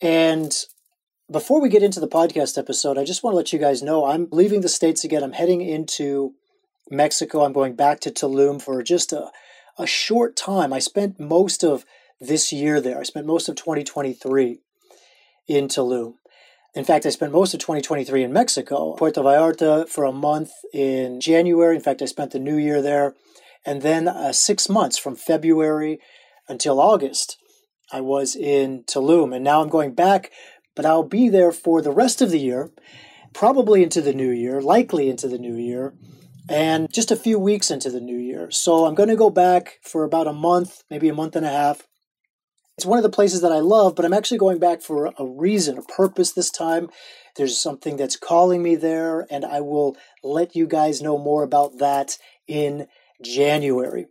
And before we get into the podcast episode, I just want to let you guys know I'm leaving the States again. I'm heading into Mexico. I'm going back to Tulum for just a, a short time. I spent most of this year there. I spent most of 2023 in Tulum. In fact, I spent most of 2023 in Mexico, Puerto Vallarta for a month in January. In fact, I spent the new year there. And then uh, six months from February until August I was in Tulum, and now I'm going back, but I'll be there for the rest of the year, probably into the new year, likely into the new year, and just a few weeks into the new year. So I'm going to go back for about a month, maybe a month and a half. It's one of the places that I love, but I'm actually going back for a reason, a purpose this time. There's something that's calling me there, and I will let you guys know more about that in January.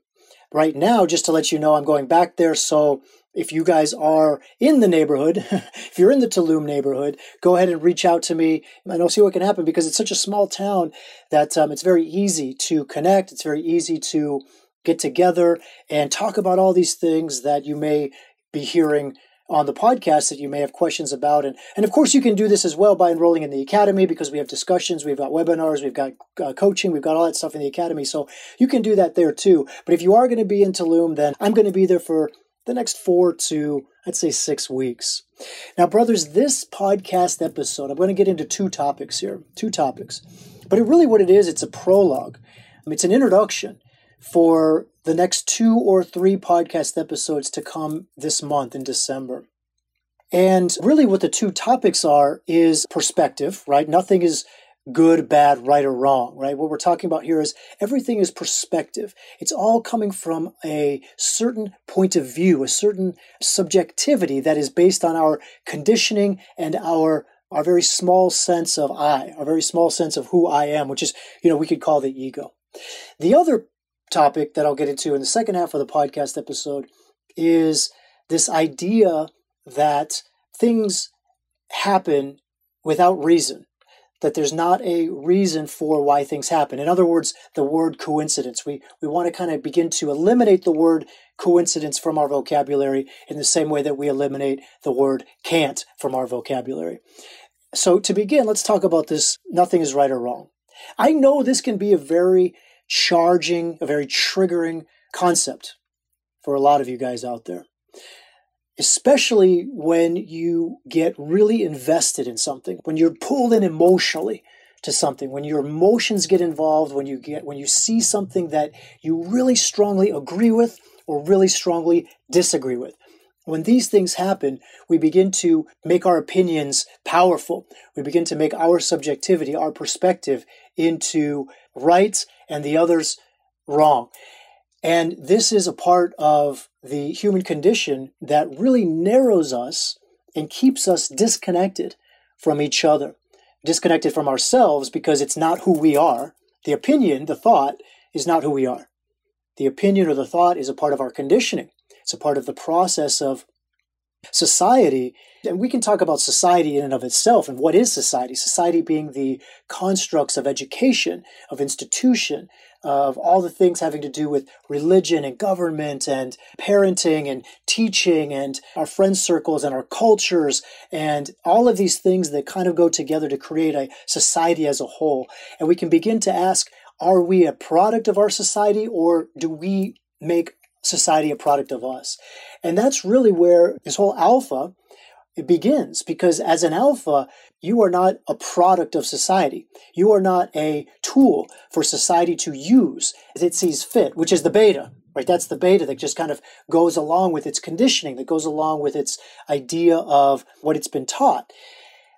Right now, just to let you know, I'm going back there, so if you guys are in the neighborhood, if you're in the Tulum neighborhood, go ahead and reach out to me and I'll see what can happen because it's such a small town that um, it's very easy to connect. It's very easy to get together and talk about all these things that you may be hearing on the podcast that you may have questions about. And, and of course, you can do this as well by enrolling in the Academy because we have discussions, we've got webinars, we've got uh, coaching, we've got all that stuff in the Academy. So you can do that there too. But if you are going to be in Tulum, then I'm going to be there for the next four to, I'd say, six weeks. Now, brothers, this podcast episode, I'm going to get into two topics here, two topics. But it really what it is, it's a prologue. I mean, it's an introduction for the next two or three podcast episodes to come this month in December. And really, what the two topics are is perspective, right? Nothing is good, bad, right, or wrong, right? What we're talking about here is everything is perspective. It's all coming from a certain point of view, a certain subjectivity that is based on our conditioning and our our very small sense of I, our very small sense of who I am, which is, you know, we could call the ego. The other topic that I'll get into in the second half of the podcast episode is this idea that things happen without reason that there's not a reason for why things happen. In other words, the word coincidence. We, we want to kind of begin to eliminate the word coincidence from our vocabulary in the same way that we eliminate the word can't from our vocabulary. So to begin, let's talk about this nothing is right or wrong. I know this can be a very charging, a very triggering concept for a lot of you guys out there especially when you get really invested in something, when you're pulled in emotionally to something, when your emotions get involved, when you get when you see something that you really strongly agree with or really strongly disagree with. When these things happen, we begin to make our opinions powerful. We begin to make our subjectivity, our perspective into right and the others wrong. And this is a part of the human condition that really narrows us and keeps us disconnected from each other, disconnected from ourselves because it's not who we are. The opinion, the thought, is not who we are. The opinion or the thought is a part of our conditioning. It's a part of the process of society. And we can talk about society in and of itself and what is society? Society being the constructs of education, of institution, of all the things having to do with religion and government and parenting and teaching and our friend circles and our cultures and all of these things that kind of go together to create a society as a whole. And we can begin to ask, are we a product of our society or do we make society a product of us? And that's really where this whole alpha begins because as an alpha, you are not a product of society. You are not a tool for society to use as it sees fit, which is the beta, right? That's the beta that just kind of goes along with its conditioning, that goes along with its idea of what it's been taught.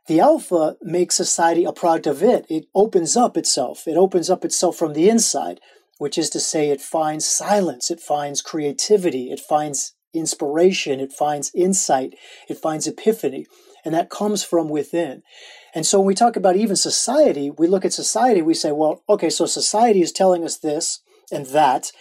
The alpha makes society a product of it. It opens up itself. It opens up itself from the inside, which is to say, it finds silence, it finds creativity, it finds inspiration, it finds insight, it finds epiphany. And that comes from within. And so when we talk about even society, we look at society, we say, well, okay, so society is telling us this and that.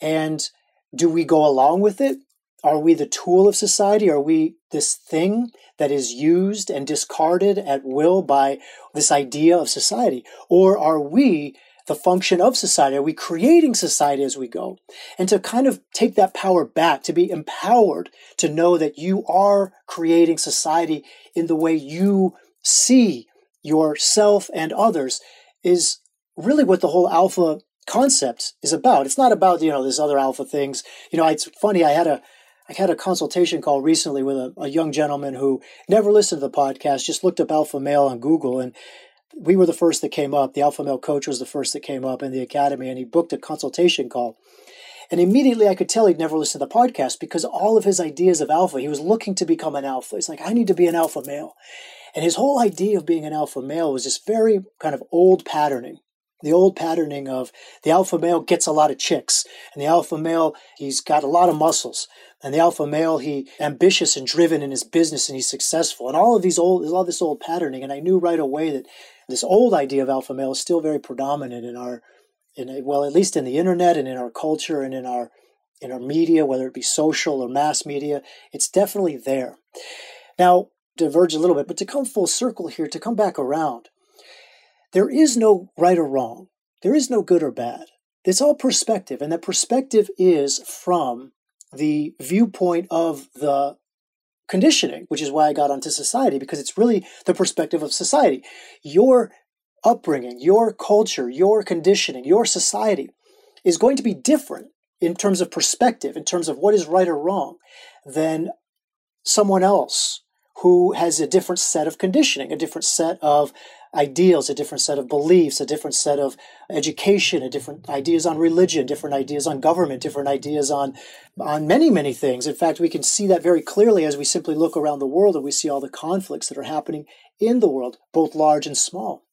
And do we go along with it? Are we the tool of society? Are we this thing that is used and discarded at will by this idea of society? Or are we the function of society? Are we creating society as we go? And to kind of take that power back, to be empowered to know that you are creating society in the way you see yourself and others is really what the whole alpha concept is about. It's not about, you know, this other alpha things. You know, it's funny, I had a I had a consultation call recently with a, a young gentleman who never listened to the podcast, just looked up alpha male on Google and we were the first that came up. The alpha male coach was the first that came up in the academy and he booked a consultation call. And immediately I could tell he'd never listened to the podcast because all of his ideas of alpha, he was looking to become an alpha. He's like, I need to be an alpha male. And his whole idea of being an alpha male was this very kind of old patterning. The old patterning of the alpha male gets a lot of chicks, and the alpha male, he's got a lot of muscles. And the alpha male, he ambitious and driven in his business and he's successful. And all of these old, all this old patterning. And I knew right away that this old idea of alpha male is still very predominant in our, in well, at least in the internet and in our culture and in our, in our media, whether it be social or mass media. It's definitely there. Now, diverge a little bit, but to come full circle here, to come back around, there is no right or wrong. There is no good or bad. It's all perspective, and that perspective is from the viewpoint of the conditioning, which is why I got onto society, because it's really the perspective of society. Your upbringing, your culture, your conditioning, your society is going to be different in terms of perspective, in terms of what is right or wrong, than someone else who has a different set of conditioning, a different set of ideals, a different set of beliefs, a different set of education, a different ideas on religion, different ideas on government, different ideas on on many, many things. In fact, we can see that very clearly as we simply look around the world and we see all the conflicts that are happening in the world, both large and small.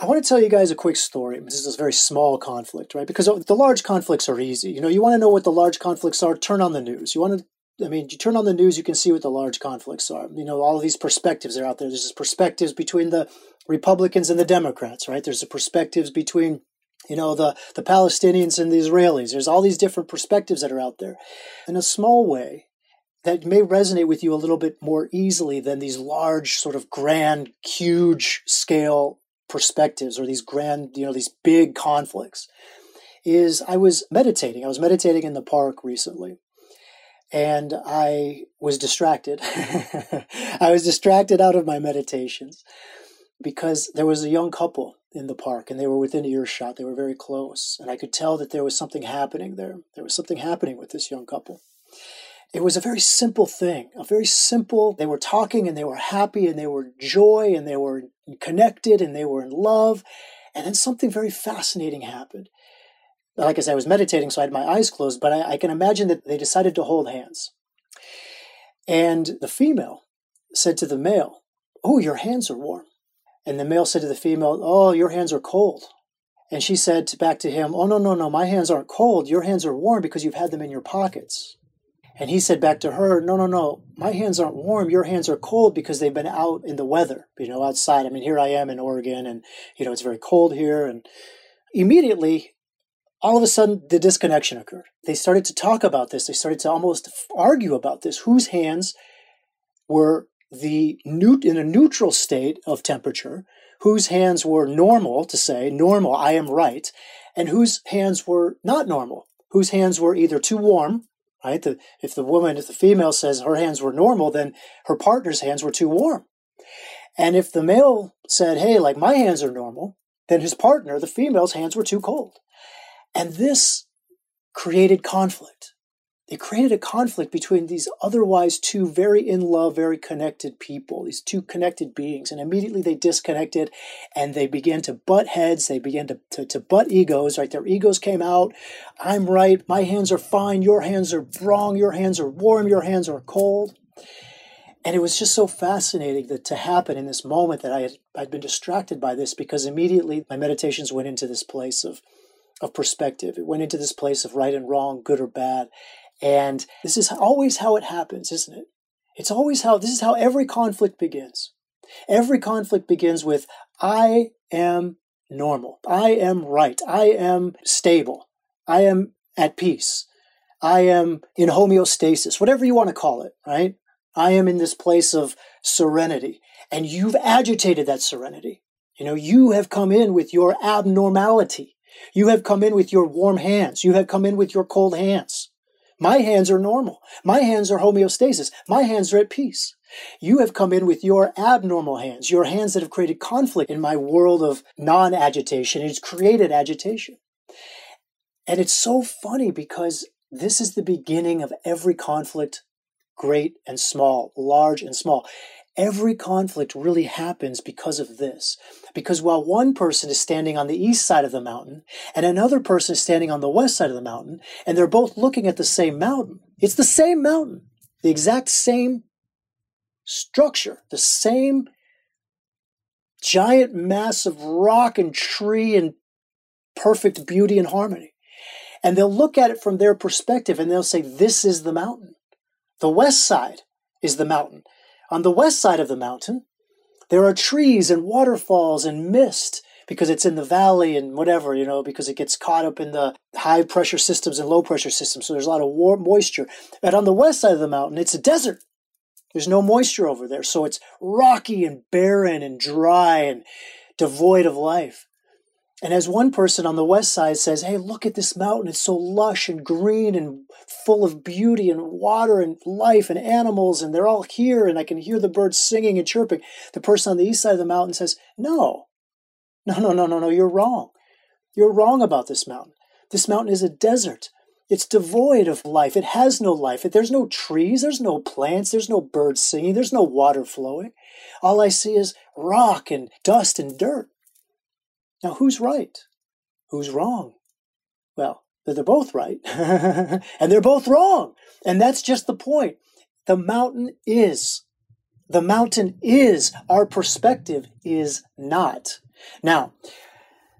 I want to tell you guys a quick story. This is a very small conflict, right? Because the large conflicts are easy. You know, you want to know what the large conflicts are, turn on the news. You want to I mean, you turn on the news, you can see what the large conflicts are. You know, all of these perspectives are out there. There's perspectives between the Republicans and the Democrats, right? There's the perspectives between, you know, the, the Palestinians and the Israelis. There's all these different perspectives that are out there. In a small way, that may resonate with you a little bit more easily than these large, sort of grand, huge scale perspectives or these grand, you know, these big conflicts. Is I was meditating. I was meditating in the park recently and I was distracted. I was distracted out of my meditations because there was a young couple in the park and they were within earshot. They were very close. And I could tell that there was something happening there. There was something happening with this young couple. It was a very simple thing, a very simple. They were talking and they were happy and they were joy and they were connected and they were in love. And then something very fascinating happened like I said, I was meditating, so I had my eyes closed, but I, I can imagine that they decided to hold hands. And the female said to the male, Oh, your hands are warm. And the male said to the female, Oh, your hands are cold. And she said back to him, Oh, no, no, no, my hands aren't cold. Your hands are warm because you've had them in your pockets. And he said back to her, No, no, no, my hands aren't warm. Your hands are cold because they've been out in the weather, you know, outside. I mean, here I am in Oregon and, you know, it's very cold here. And immediately all of a sudden the disconnection occurred. They started to talk about this. They started to almost argue about this. Whose hands were the in a neutral state of temperature? Whose hands were normal to say normal? I am right, and whose hands were not normal? Whose hands were either too warm? Right. The, if the woman, if the female says her hands were normal, then her partner's hands were too warm. And if the male said, "Hey, like my hands are normal," then his partner, the female's hands were too cold. And this created conflict. It created a conflict between these otherwise two very in love, very connected people, these two connected beings. And immediately they disconnected and they began to butt heads. They began to, to, to butt egos, right? Their egos came out. I'm right. My hands are fine. Your hands are wrong. Your hands are warm. Your hands are cold. And it was just so fascinating that to happen in this moment that I had I'd been distracted by this because immediately my meditations went into this place of of perspective. It went into this place of right and wrong, good or bad. And this is always how it happens, isn't it? It's always how, this is how every conflict begins. Every conflict begins with, I am normal. I am right. I am stable. I am at peace. I am in homeostasis, whatever you want to call it, right? I am in this place of serenity. And you've agitated that serenity. You know, you have come in with your abnormality. You have come in with your warm hands. You have come in with your cold hands. My hands are normal. My hands are homeostasis. My hands are at peace. You have come in with your abnormal hands, your hands that have created conflict in my world of non agitation. It's created agitation. And it's so funny because this is the beginning of every conflict, great and small, large and small. Every conflict really happens because of this. Because while one person is standing on the east side of the mountain and another person is standing on the west side of the mountain, and they're both looking at the same mountain, it's the same mountain, the exact same structure, the same giant mass of rock and tree and perfect beauty and harmony. And they'll look at it from their perspective and they'll say, This is the mountain. The west side is the mountain. On the west side of the mountain, there are trees and waterfalls and mist because it's in the valley and whatever, you know, because it gets caught up in the high pressure systems and low pressure systems. So there's a lot of warm moisture. And on the west side of the mountain, it's a desert. There's no moisture over there. So it's rocky and barren and dry and devoid of life. And as one person on the west side says, Hey, look at this mountain. It's so lush and green and full of beauty and water and life and animals, and they're all here, and I can hear the birds singing and chirping. The person on the east side of the mountain says, No, no, no, no, no, no, you're wrong. You're wrong about this mountain. This mountain is a desert. It's devoid of life. It has no life. There's no trees. There's no plants. There's no birds singing. There's no water flowing. All I see is rock and dust and dirt. Now, who's right? Who's wrong? Well, they're both right, and they're both wrong. And that's just the point. The mountain is. The mountain is. Our perspective is not. Now,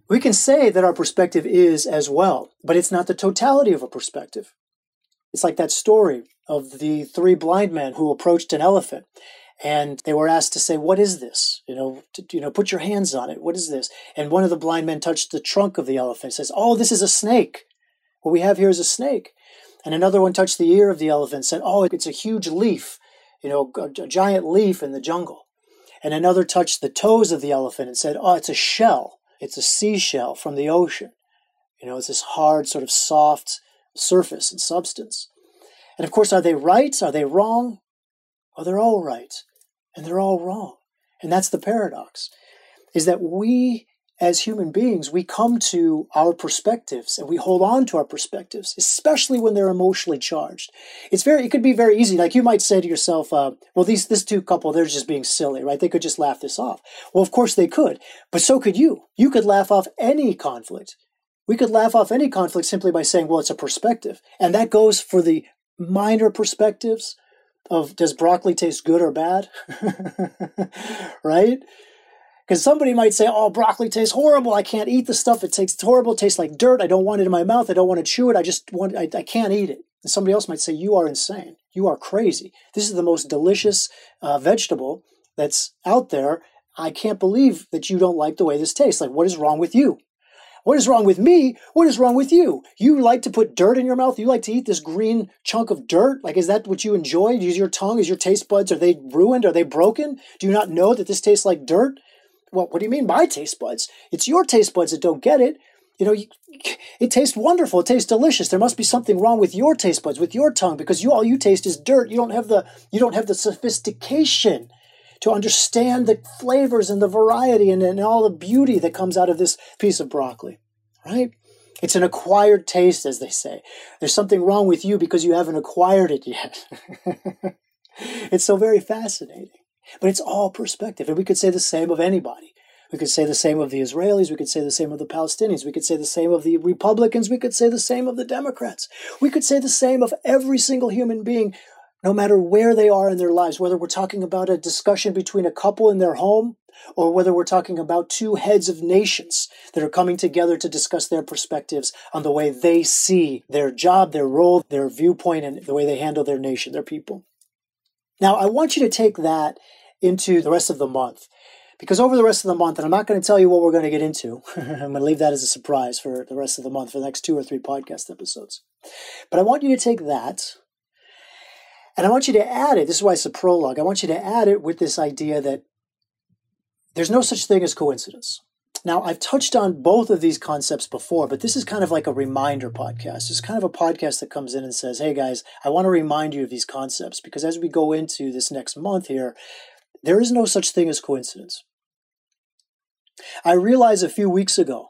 we can say that our perspective is as well, but it's not the totality of a perspective. It's like that story of the three blind men who approached an elephant and they were asked to say, "What is this?" You know, to, you know, put your hands on it. What is this? And one of the blind men touched the trunk of the elephant. And Says, "Oh, this is a snake. What we have here is a snake." And another one touched the ear of the elephant. And Said, "Oh, it's a huge leaf. You know, a, a giant leaf in the jungle." And another touched the toes of the elephant and said, "Oh, it's a shell. It's a seashell from the ocean. You know, it's this hard, sort of soft surface and substance." And of course, are they right? Are they wrong? Oh, they're all right and they're all wrong. And that's the paradox is that we as human beings, we come to our perspectives and we hold on to our perspectives, especially when they're emotionally charged. It's very, it could be very easy. Like you might say to yourself, uh, well, these, this two couple, they're just being silly, right? They could just laugh this off. Well, of course they could, but so could you. You could laugh off any conflict. We could laugh off any conflict simply by saying, well, it's a perspective. And that goes for the minor perspectives of does broccoli taste good or bad? right? Because somebody might say, oh, broccoli tastes horrible. I can't eat the stuff. It tastes horrible. It tastes like dirt. I don't want it in my mouth. I don't want to chew it. I just want, I, I can't eat it. And somebody else might say, you are insane. You are crazy. This is the most delicious uh, vegetable that's out there. I can't believe that you don't like the way this tastes. Like, what is wrong with you? What is wrong with me? What is wrong with you? You like to put dirt in your mouth? You like to eat this green chunk of dirt? Like, is that what you enjoy? Use your tongue? Is your taste buds, are they ruined? Are they broken? Do you not know that this tastes like dirt? Well, what do you mean my taste buds? It's your taste buds that don't get it. You know, you, it tastes wonderful. It tastes delicious. There must be something wrong with your taste buds, with your tongue, because you all you taste is dirt. You don't have the you don't have the sophistication to understand the flavors and the variety and, and all the beauty that comes out of this piece of broccoli, right? It's an acquired taste, as they say. There's something wrong with you because you haven't acquired it yet. it's so very fascinating. But it's all perspective. And we could say the same of anybody. We could say the same of the Israelis. We could say the same of the Palestinians. We could say the same of the Republicans. We could say the same of the Democrats. We could say the same of every single human being no matter where they are in their lives, whether we're talking about a discussion between a couple in their home or whether we're talking about two heads of nations that are coming together to discuss their perspectives on the way they see their job, their role, their viewpoint, and the way they handle their nation, their people. Now, I want you to take that into the rest of the month because over the rest of the month, and I'm not going to tell you what we're going to get into, I'm going to leave that as a surprise for the rest of the month for the next two or three podcast episodes. But I want you to take that and I want you to add it. This is why it's a prologue. I want you to add it with this idea that there's no such thing as coincidence. Now, I've touched on both of these concepts before, but this is kind of like a reminder podcast. It's kind of a podcast that comes in and says, Hey guys, I want to remind you of these concepts because as we go into this next month here, there is no such thing as coincidence. I realized a few weeks ago,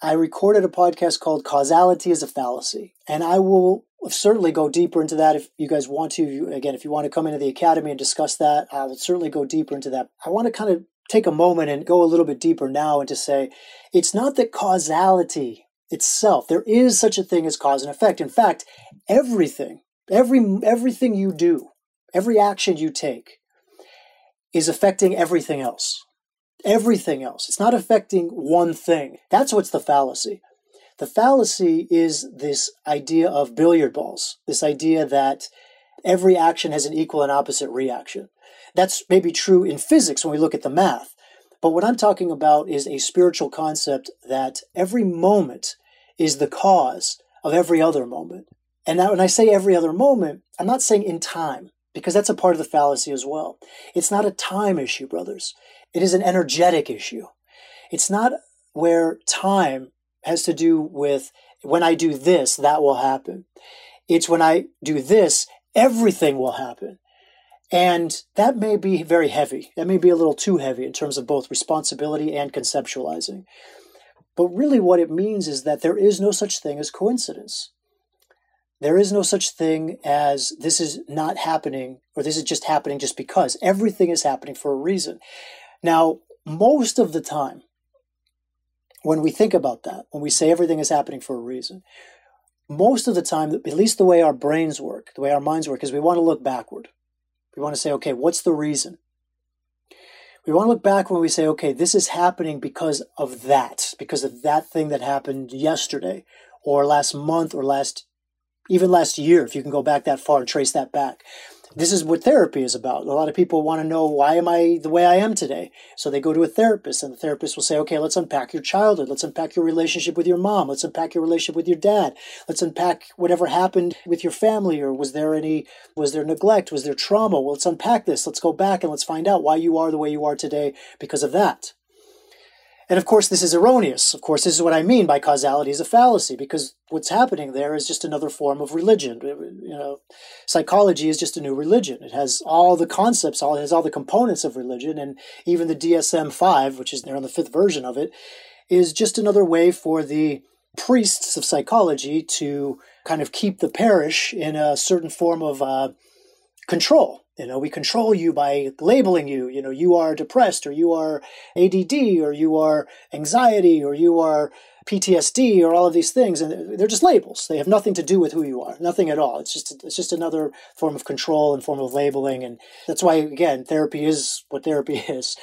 I recorded a podcast called Causality is a Fallacy, and I will certainly go deeper into that if you guys want to. Again, if you want to come into the academy and discuss that, I will certainly go deeper into that. I want to kind of take a moment and go a little bit deeper now and to say it's not that causality itself, there is such a thing as cause and effect. In fact, everything, every everything you do, every action you take is affecting everything else. Everything else. It's not affecting one thing. That's what's the fallacy. The fallacy is this idea of billiard balls, this idea that every action has an equal and opposite reaction. That's maybe true in physics when we look at the math. But what I'm talking about is a spiritual concept that every moment is the cause of every other moment. And now, when I say every other moment, I'm not saying in time, because that's a part of the fallacy as well. It's not a time issue, brothers. It is an energetic issue. It's not where time has to do with when I do this, that will happen. It's when I do this, everything will happen. And that may be very heavy. That may be a little too heavy in terms of both responsibility and conceptualizing. But really, what it means is that there is no such thing as coincidence. There is no such thing as this is not happening or this is just happening just because. Everything is happening for a reason. Now, most of the time, when we think about that, when we say everything is happening for a reason, most of the time, at least the way our brains work, the way our minds work, is we want to look backward. We want to say, okay, what's the reason? We want to look back when we say, okay, this is happening because of that, because of that thing that happened yesterday or last month or last, even last year, if you can go back that far and trace that back. This is what therapy is about. A lot of people want to know why am I the way I am today? So they go to a therapist and the therapist will say, okay, let's unpack your childhood. Let's unpack your relationship with your mom. Let's unpack your relationship with your dad. Let's unpack whatever happened with your family or was there any, was there neglect? Was there trauma? Well, let's unpack this. Let's go back and let's find out why you are the way you are today because of that. And of course, this is erroneous. Of course, this is what I mean by causality is a fallacy, because what's happening there is just another form of religion. You know, psychology is just a new religion. It has all the concepts, all it has all the components of religion, and even the DSM five, which is they're on the fifth version of it, is just another way for the priests of psychology to kind of keep the parish in a certain form of uh, control. You know, we control you by labeling you. You know, you are depressed or you are ADD or you are anxiety or you are PTSD or all of these things. And they're just labels. They have nothing to do with who you are, nothing at all. It's just, it's just another form of control and form of labeling. And that's why, again, therapy is what therapy is.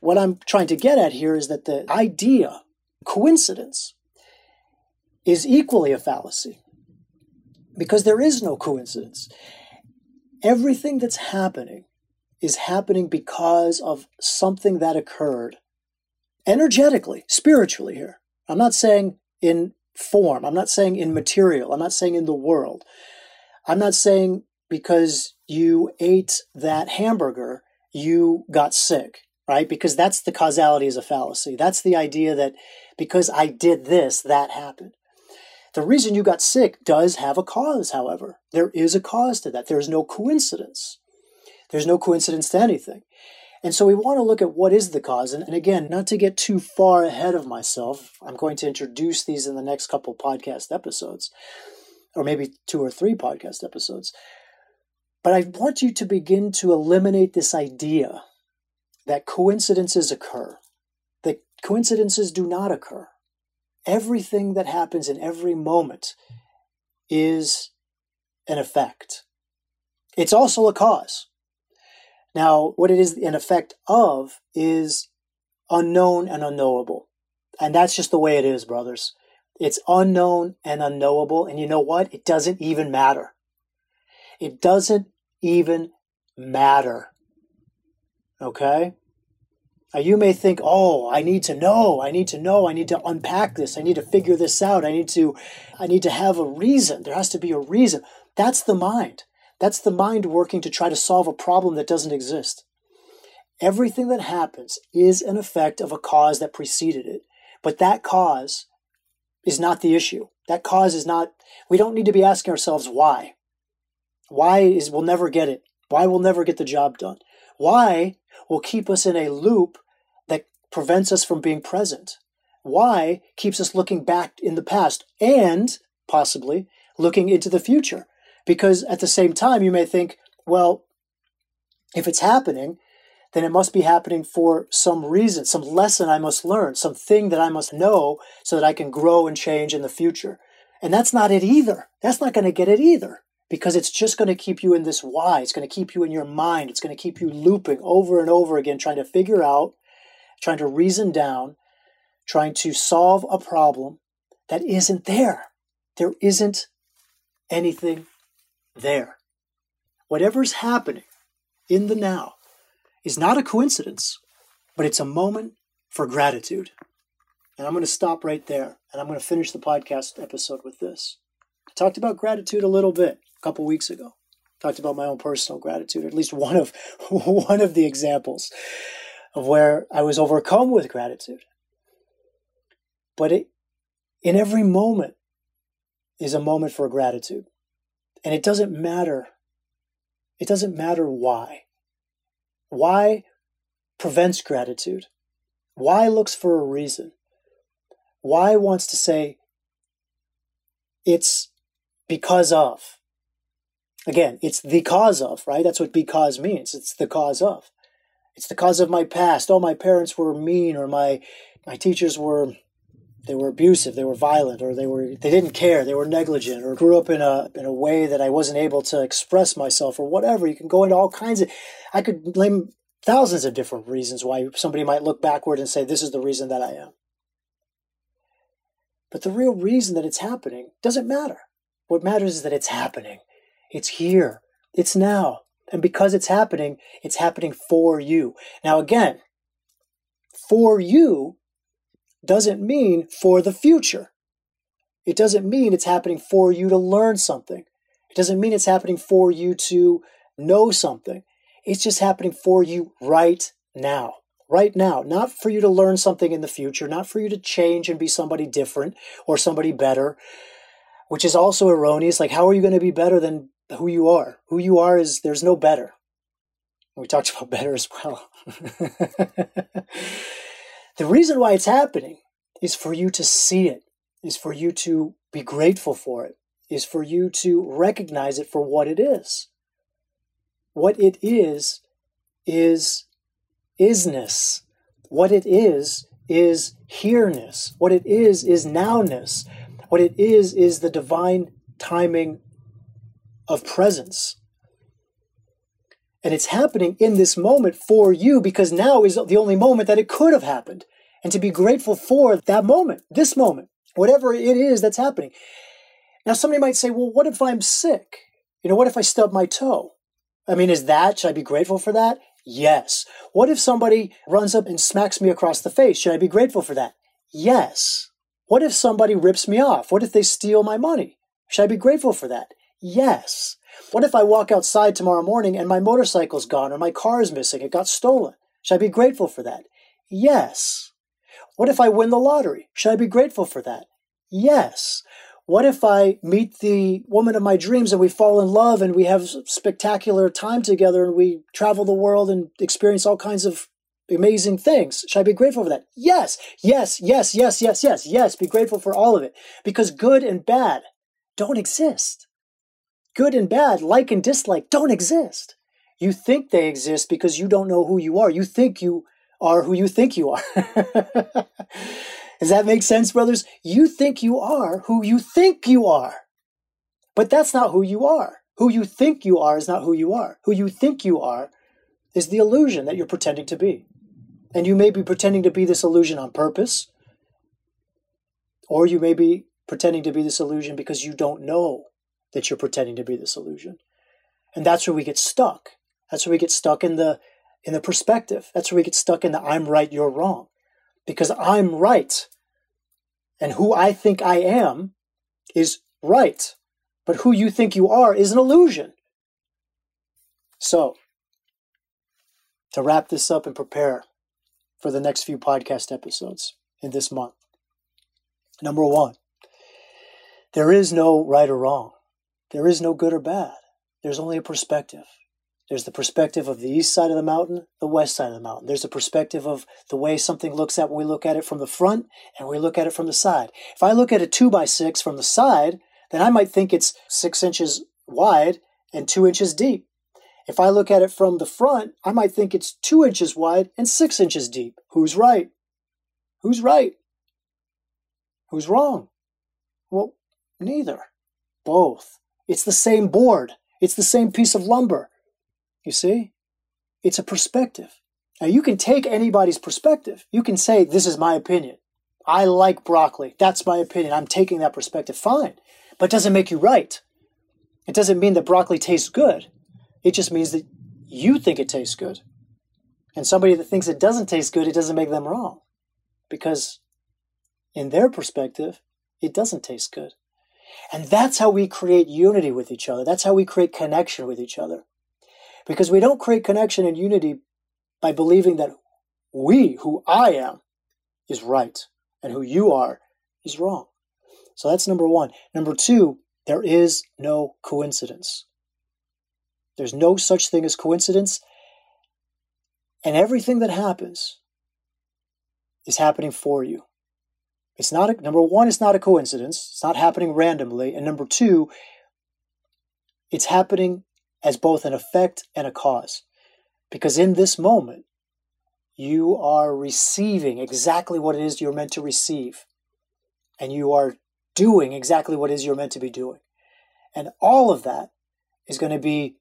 What I'm trying to get at here is that the idea, coincidence, is equally a fallacy because there is no coincidence everything that's happening is happening because of something that occurred energetically, spiritually here. I'm not saying in form, I'm not saying in material, I'm not saying in the world. I'm not saying because you ate that hamburger, you got sick, right? Because that's the causality is a fallacy. That's the idea that because I did this, that happened. The reason you got sick does have a cause, however. There is a cause to that. There's no coincidence. There's no coincidence to anything. And so we want to look at what is the cause. And, and, again, not to get too far ahead of myself, I'm going to introduce these in the next couple podcast episodes, or maybe two or three podcast episodes. But I want you to begin to eliminate this idea that coincidences occur, that coincidences do not occur everything that happens in every moment is an effect. It's also a cause. Now, what it is an effect of is unknown and unknowable. And that's just the way it is, brothers. It's unknown and unknowable. And you know what? It doesn't even matter. It doesn't even matter. Okay? Now you may think, oh, I need to know, I need to know, I need to unpack this, I need to figure this out, I need to I need to have a reason. There has to be a reason. That's the mind. That's the mind working to try to solve a problem that doesn't exist. Everything that happens is an effect of a cause that preceded it. But that cause is not the issue. That cause is not, we don't need to be asking ourselves why. Why is, we'll never get it. Why we'll never get the job done. Why will keep us in a loop that prevents us from being present. Why keeps us looking back in the past and possibly looking into the future. Because at the same time, you may think, well, if it's happening, then it must be happening for some reason, some lesson I must learn, something that I must know so that I can grow and change in the future. And that's not it either. That's not going to get it either because it's just going to keep you in this why. It's going to keep you in your mind. It's going to keep you looping over and over again, trying to figure out, trying to reason down, trying to solve a problem that isn't there. There isn't anything there. Whatever's happening in the now is not a coincidence, but it's a moment for gratitude. And I'm going to stop right there and I'm going to finish the podcast episode with this. I talked about gratitude a little bit couple weeks ago. Talked about my own personal gratitude, or at least one of one of the examples of where I was overcome with gratitude. But it, in every moment is a moment for gratitude. And it doesn't matter. It doesn't matter why. Why prevents gratitude? Why looks for a reason? Why wants to say it's because of? Again, it's the cause of, right? That's what because means. It's the cause of. It's the cause of my past. Oh, my parents were mean, or my my teachers were they were abusive, they were violent, or they were they didn't care, they were negligent, or grew up in a in a way that I wasn't able to express myself, or whatever. You can go into all kinds of. I could name thousands of different reasons why somebody might look backward and say, "This is the reason that I am." But the real reason that it's happening doesn't matter. What matters is that it's happening. It's here. It's now. And because it's happening, it's happening for you. Now, again, for you doesn't mean for the future. It doesn't mean it's happening for you to learn something. It doesn't mean it's happening for you to know something. It's just happening for you right now. Right now. Not for you to learn something in the future, not for you to change and be somebody different or somebody better, which is also erroneous. Like, how are you going to be better than who you are. Who you are is there's no better. We talked about better as well. the reason why it's happening is for you to see it, is for you to be grateful for it, is for you to recognize it for what it is. What it is, is isness. What it is, is here-ness. What it is, is nowness. What it is, is the divine timing of presence. And it's happening in this moment for you because now is the only moment that it could have happened. And to be grateful for that moment, this moment, whatever it is that's happening. Now, somebody might say, well, what if I'm sick? You know, what if I stub my toe? I mean, is that, should I be grateful for that? Yes. What if somebody runs up and smacks me across the face? Should I be grateful for that? Yes. What if somebody rips me off? What if they steal my money? Should I be grateful for that? Yes. What if I walk outside tomorrow morning and my motorcycle's gone or my car is missing? It got stolen. Should I be grateful for that? Yes. What if I win the lottery? Should I be grateful for that? Yes. What if I meet the woman of my dreams and we fall in love and we have spectacular time together and we travel the world and experience all kinds of amazing things? Should I be grateful for that? Yes, yes, yes, yes, yes, yes, yes. Be grateful for all of it because good and bad don't exist good and bad, like and dislike, don't exist. You think they exist because you don't know who you are. You think you are who you think you are. Does that make sense, brothers? You think you are who you think you are. But that's not who you are. Who you think you are is not who you are. Who you think you are is the illusion that you're pretending to be. And you may be pretending to be this illusion on purpose, or you may be pretending to be this illusion because you don't know that you're pretending to be this illusion. And that's where we get stuck. That's where we get stuck in the in the perspective. That's where we get stuck in the I'm right, you're wrong. Because I'm right. And who I think I am is right. But who you think you are is an illusion. So, to wrap this up and prepare for the next few podcast episodes in this month. Number one, there is no right or wrong. There is no good or bad. There's only a perspective. There's the perspective of the east side of the mountain, the west side of the mountain. There's a perspective of the way something looks at when we look at it from the front and we look at it from the side. If I look at a two by six from the side, then I might think it's six inches wide and two inches deep. If I look at it from the front, I might think it's two inches wide and six inches deep. Who's right? Who's right? Who's wrong? Well, neither. Both. It's the same board. It's the same piece of lumber. You see? It's a perspective. Now, you can take anybody's perspective. You can say, This is my opinion. I like broccoli. That's my opinion. I'm taking that perspective. Fine. But it doesn't make you right. It doesn't mean that broccoli tastes good. It just means that you think it tastes good. And somebody that thinks it doesn't taste good, it doesn't make them wrong. Because in their perspective, it doesn't taste good. And that's how we create unity with each other. That's how we create connection with each other. Because we don't create connection and unity by believing that we, who I am, is right and who you are is wrong. So that's number one. Number two, there is no coincidence. There's no such thing as coincidence. And everything that happens is happening for you. It's not a, number one, it's not a coincidence. It's not happening randomly. And number two, it's happening as both an effect and a cause. Because in this moment, you are receiving exactly what it is you're meant to receive. And you are doing exactly what it is you're meant to be doing. And all of that is going to be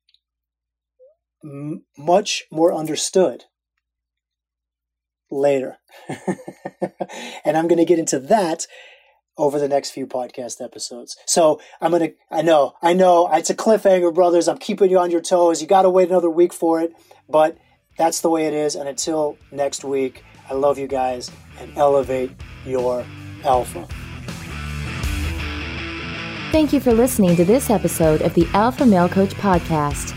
m- much more understood later. and I'm going to get into that over the next few podcast episodes. So I'm going to, I know, I know it's a cliffhanger, brothers. I'm keeping you on your toes. You got to wait another week for it, but that's the way it is. And until next week, I love you guys and elevate your alpha. Thank you for listening to this episode of the Alpha Male Coach Podcast.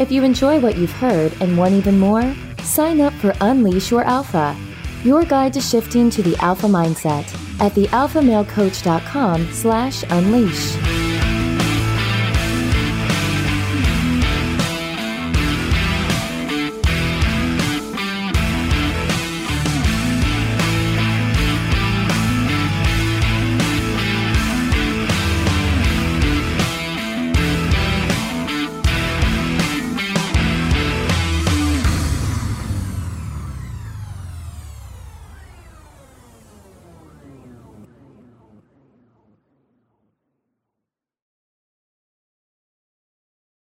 If you enjoy what you've heard and want even more, sign up for Unleash Your Alpha, your guide to shifting to the alpha mindset at thealphamalecoach.com slash unleash.